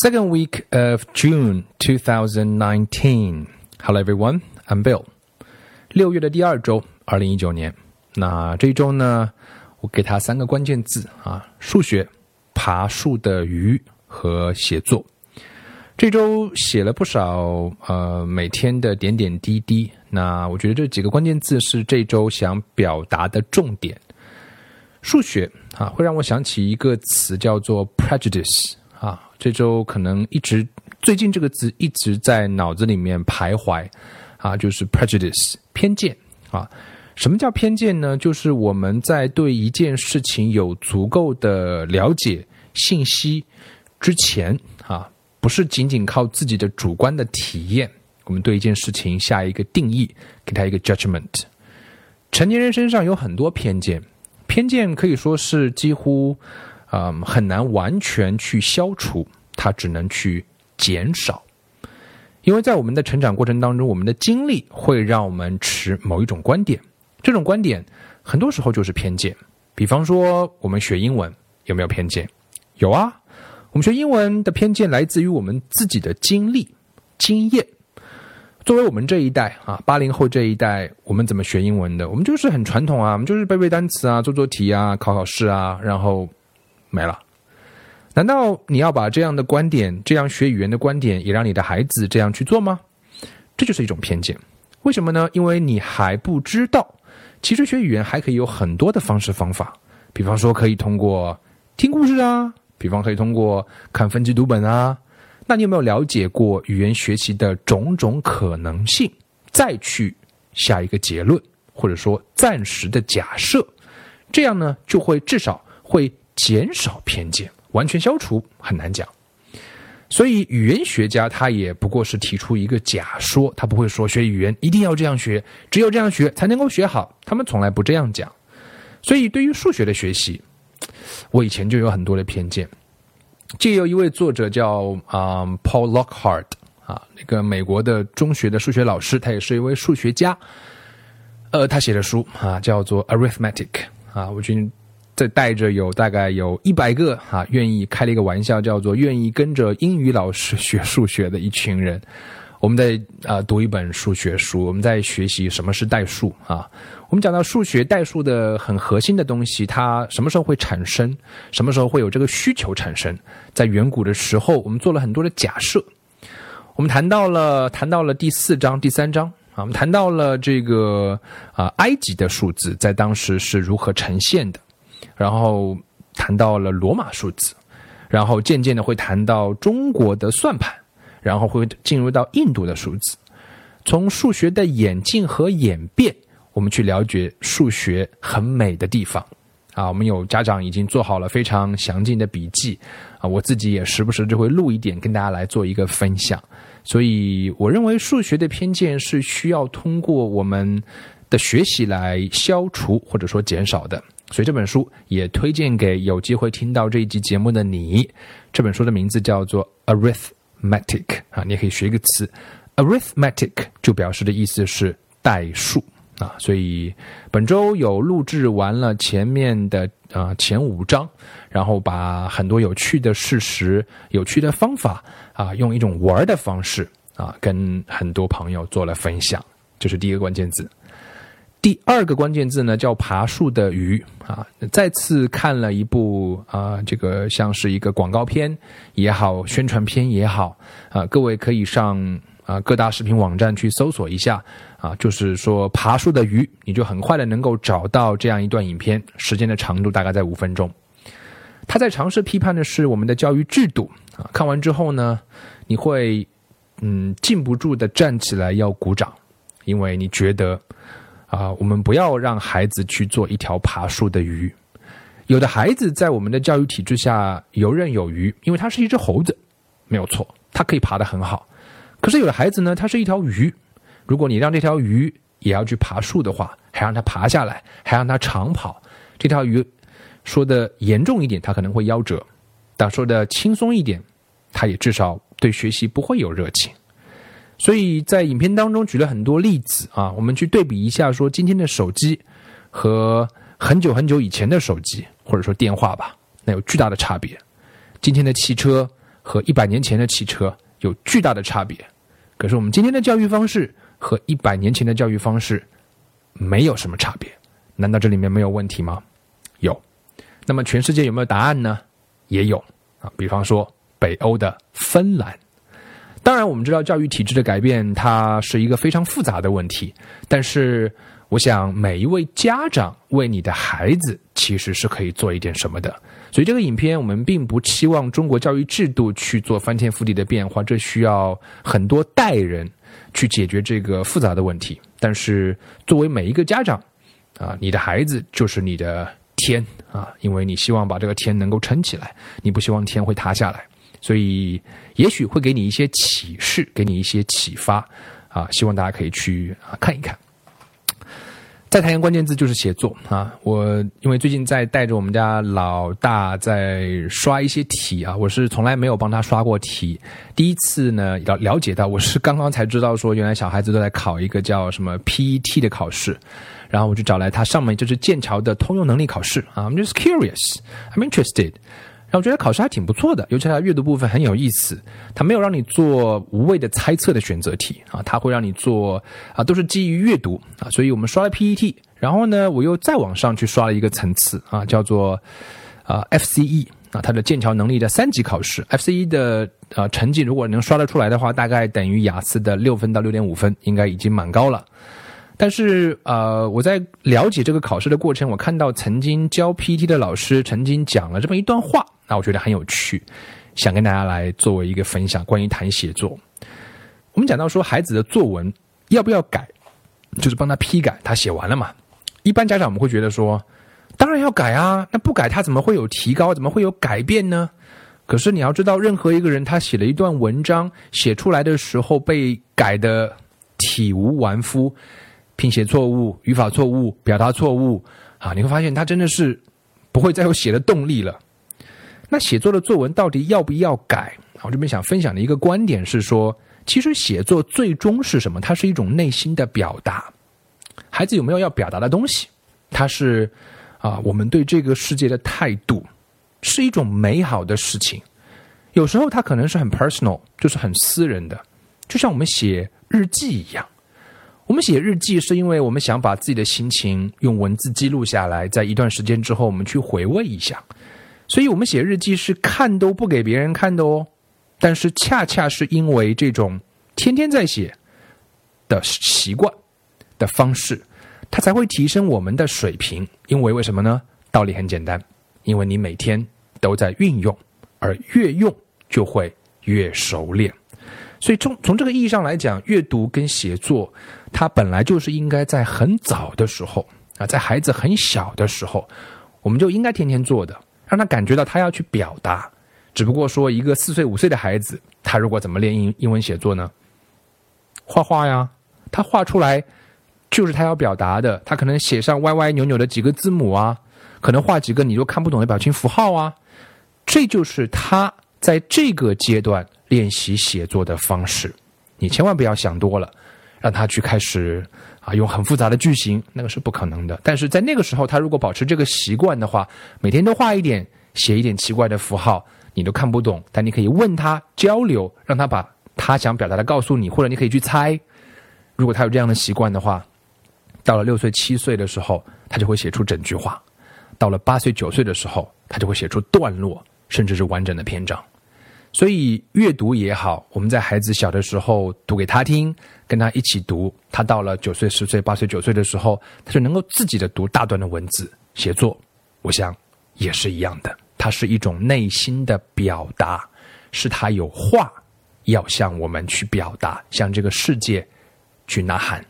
Second week of June 2019. Hello everyone, I'm Bill. 六月的第二周，二零一九年。那这一周呢，我给他三个关键字啊：数学、爬树的鱼和写作。这周写了不少呃每天的点点滴滴。那我觉得这几个关键字是这周想表达的重点。数学啊，会让我想起一个词叫做 prejudice。这周可能一直最近这个字一直在脑子里面徘徊啊，就是 prejudice 偏见啊。什么叫偏见呢？就是我们在对一件事情有足够的了解信息之前啊。不是仅仅靠自己的主观的体验，我们对一件事情下一个定义，给他一个 judgment。成年人身上有很多偏见，偏见可以说是几乎，嗯，很难完全去消除，它只能去减少。因为在我们的成长过程当中，我们的经历会让我们持某一种观点，这种观点很多时候就是偏见。比方说，我们学英文有没有偏见？有啊。我们学英文的偏见来自于我们自己的经历、经验。作为我们这一代啊，八零后这一代，我们怎么学英文的？我们就是很传统啊，我们就是背背单词啊，做做题啊，考考试啊，然后没了。难道你要把这样的观点、这样学语言的观点，也让你的孩子这样去做吗？这就是一种偏见。为什么呢？因为你还不知道，其实学语言还可以有很多的方式方法，比方说可以通过听故事啊。比方可以通过看分级读本啊，那你有没有了解过语言学习的种种可能性，再去下一个结论，或者说暂时的假设，这样呢就会至少会减少偏见，完全消除很难讲。所以语言学家他也不过是提出一个假说，他不会说学语言一定要这样学，只有这样学才能够学好，他们从来不这样讲。所以对于数学的学习。我以前就有很多的偏见，这有一位作者叫啊 Paul Lockhart 啊，那个美国的中学的数学老师，他也是一位数学家。呃，他写的书啊叫做 Arithmetic 啊，我觉得这带着有大概有一百个啊，愿意开了一个玩笑，叫做愿意跟着英语老师学数学的一群人。我们在啊读一本数学书，我们在学习什么是代数啊。我们讲到数学代数的很核心的东西，它什么时候会产生？什么时候会有这个需求产生？在远古的时候，我们做了很多的假设。我们谈到了谈到了第四章、第三章啊，我们谈到了这个啊埃及的数字在当时是如何呈现的，然后谈到了罗马数字，然后渐渐的会谈到中国的算盘。然后会进入到印度的数字，从数学的演进和演变，我们去了解数学很美的地方。啊，我们有家长已经做好了非常详尽的笔记，啊，我自己也时不时就会录一点跟大家来做一个分享。所以，我认为数学的偏见是需要通过我们的学习来消除或者说减少的。所以这本书也推荐给有机会听到这一集节目的你。这本书的名字叫做《Arithmetic 啊，你也可以学一个词，arithmetic 就表示的意思是代数啊，所以本周有录制完了前面的啊前五章，然后把很多有趣的事实、有趣的方法啊，用一种玩的方式啊，跟很多朋友做了分享，这是第一个关键字。第二个关键字呢，叫爬树的鱼啊。再次看了一部啊，这个像是一个广告片也好，宣传片也好啊，各位可以上啊各大视频网站去搜索一下啊，就是说爬树的鱼，你就很快的能够找到这样一段影片，时间的长度大概在五分钟。他在尝试批判的是我们的教育制度啊。看完之后呢，你会嗯禁不住的站起来要鼓掌，因为你觉得。啊，我们不要让孩子去做一条爬树的鱼。有的孩子在我们的教育体制下游刃有余，因为他是一只猴子，没有错，他可以爬得很好。可是有的孩子呢，他是一条鱼，如果你让这条鱼也要去爬树的话，还让它爬下来，还让它长跑，这条鱼说的严重一点，它可能会夭折；但说的轻松一点，它也至少对学习不会有热情。所以在影片当中举了很多例子啊，我们去对比一下，说今天的手机和很久很久以前的手机或者说电话吧，那有巨大的差别。今天的汽车和一百年前的汽车有巨大的差别。可是我们今天的教育方式和一百年前的教育方式没有什么差别，难道这里面没有问题吗？有。那么全世界有没有答案呢？也有啊，比方说北欧的芬兰。当然，我们知道教育体制的改变，它是一个非常复杂的问题。但是，我想每一位家长为你的孩子其实是可以做一点什么的。所以，这个影片我们并不期望中国教育制度去做翻天覆地的变化，这需要很多代人去解决这个复杂的问题。但是，作为每一个家长，啊，你的孩子就是你的天啊，因为你希望把这个天能够撑起来，你不希望天会塌下来。所以，也许会给你一些启示，给你一些启发，啊，希望大家可以去啊看一看。再谈一个关键字，就是写作啊。我因为最近在带着我们家老大在刷一些题啊，我是从来没有帮他刷过题，第一次呢了了解到，我是刚刚才知道说，原来小孩子都在考一个叫什么 PET 的考试，然后我就找来他上面就是剑桥的通用能力考试啊。I'm just curious, I'm interested. 然后我觉得考试还挺不错的，尤其它阅读部分很有意思。它没有让你做无谓的猜测的选择题啊，它会让你做啊，都是基于阅读啊。所以我们刷了 PET，然后呢，我又再往上去刷了一个层次啊，叫做啊 FCE 啊，它的剑桥能力的三级考试。FCE 的啊成绩如果能刷得出来的话，大概等于雅思的六分到六点五分，应该已经蛮高了。但是，呃，我在了解这个考试的过程，我看到曾经教 P T 的老师曾经讲了这么一段话，那我觉得很有趣，想跟大家来作为一个分享。关于谈写作，我们讲到说孩子的作文要不要改，就是帮他批改，他写完了嘛。一般家长我们会觉得说，当然要改啊，那不改他怎么会有提高，怎么会有改变呢？可是你要知道，任何一个人他写了一段文章，写出来的时候被改的体无完肤。拼写错误、语法错误、表达错误，啊，你会发现他真的是不会再有写的动力了。那写作的作文到底要不要改？我这边想分享的一个观点是说，其实写作最终是什么？它是一种内心的表达。孩子有没有要表达的东西？它是啊，我们对这个世界的态度，是一种美好的事情。有时候它可能是很 personal，就是很私人的，就像我们写日记一样。我们写日记是因为我们想把自己的心情用文字记录下来，在一段时间之后我们去回味一下，所以我们写日记是看都不给别人看的哦。但是恰恰是因为这种天天在写的习惯的方式，它才会提升我们的水平。因为为什么呢？道理很简单，因为你每天都在运用，而越用就会越熟练。所以从从这个意义上来讲，阅读跟写作，它本来就是应该在很早的时候啊，在孩子很小的时候，我们就应该天天做的，让他感觉到他要去表达。只不过说，一个四岁五岁的孩子，他如果怎么练英英文写作呢？画画呀，他画出来就是他要表达的，他可能写上歪歪扭扭的几个字母啊，可能画几个你都看不懂的表情符号啊，这就是他在这个阶段。练习写作的方式，你千万不要想多了，让他去开始啊用很复杂的句型，那个是不可能的。但是在那个时候，他如果保持这个习惯的话，每天都画一点，写一点奇怪的符号，你都看不懂，但你可以问他交流，让他把他想表达的告诉你，或者你可以去猜。如果他有这样的习惯的话，到了六岁七岁的时候，他就会写出整句话；到了八岁九岁的时候，他就会写出段落，甚至是完整的篇章。所以阅读也好，我们在孩子小的时候读给他听，跟他一起读。他到了九岁、十岁、八岁、九岁的时候，他就能够自己的读大段的文字写作。我想也是一样的，它是一种内心的表达，是他有话要向我们去表达，向这个世界去呐喊。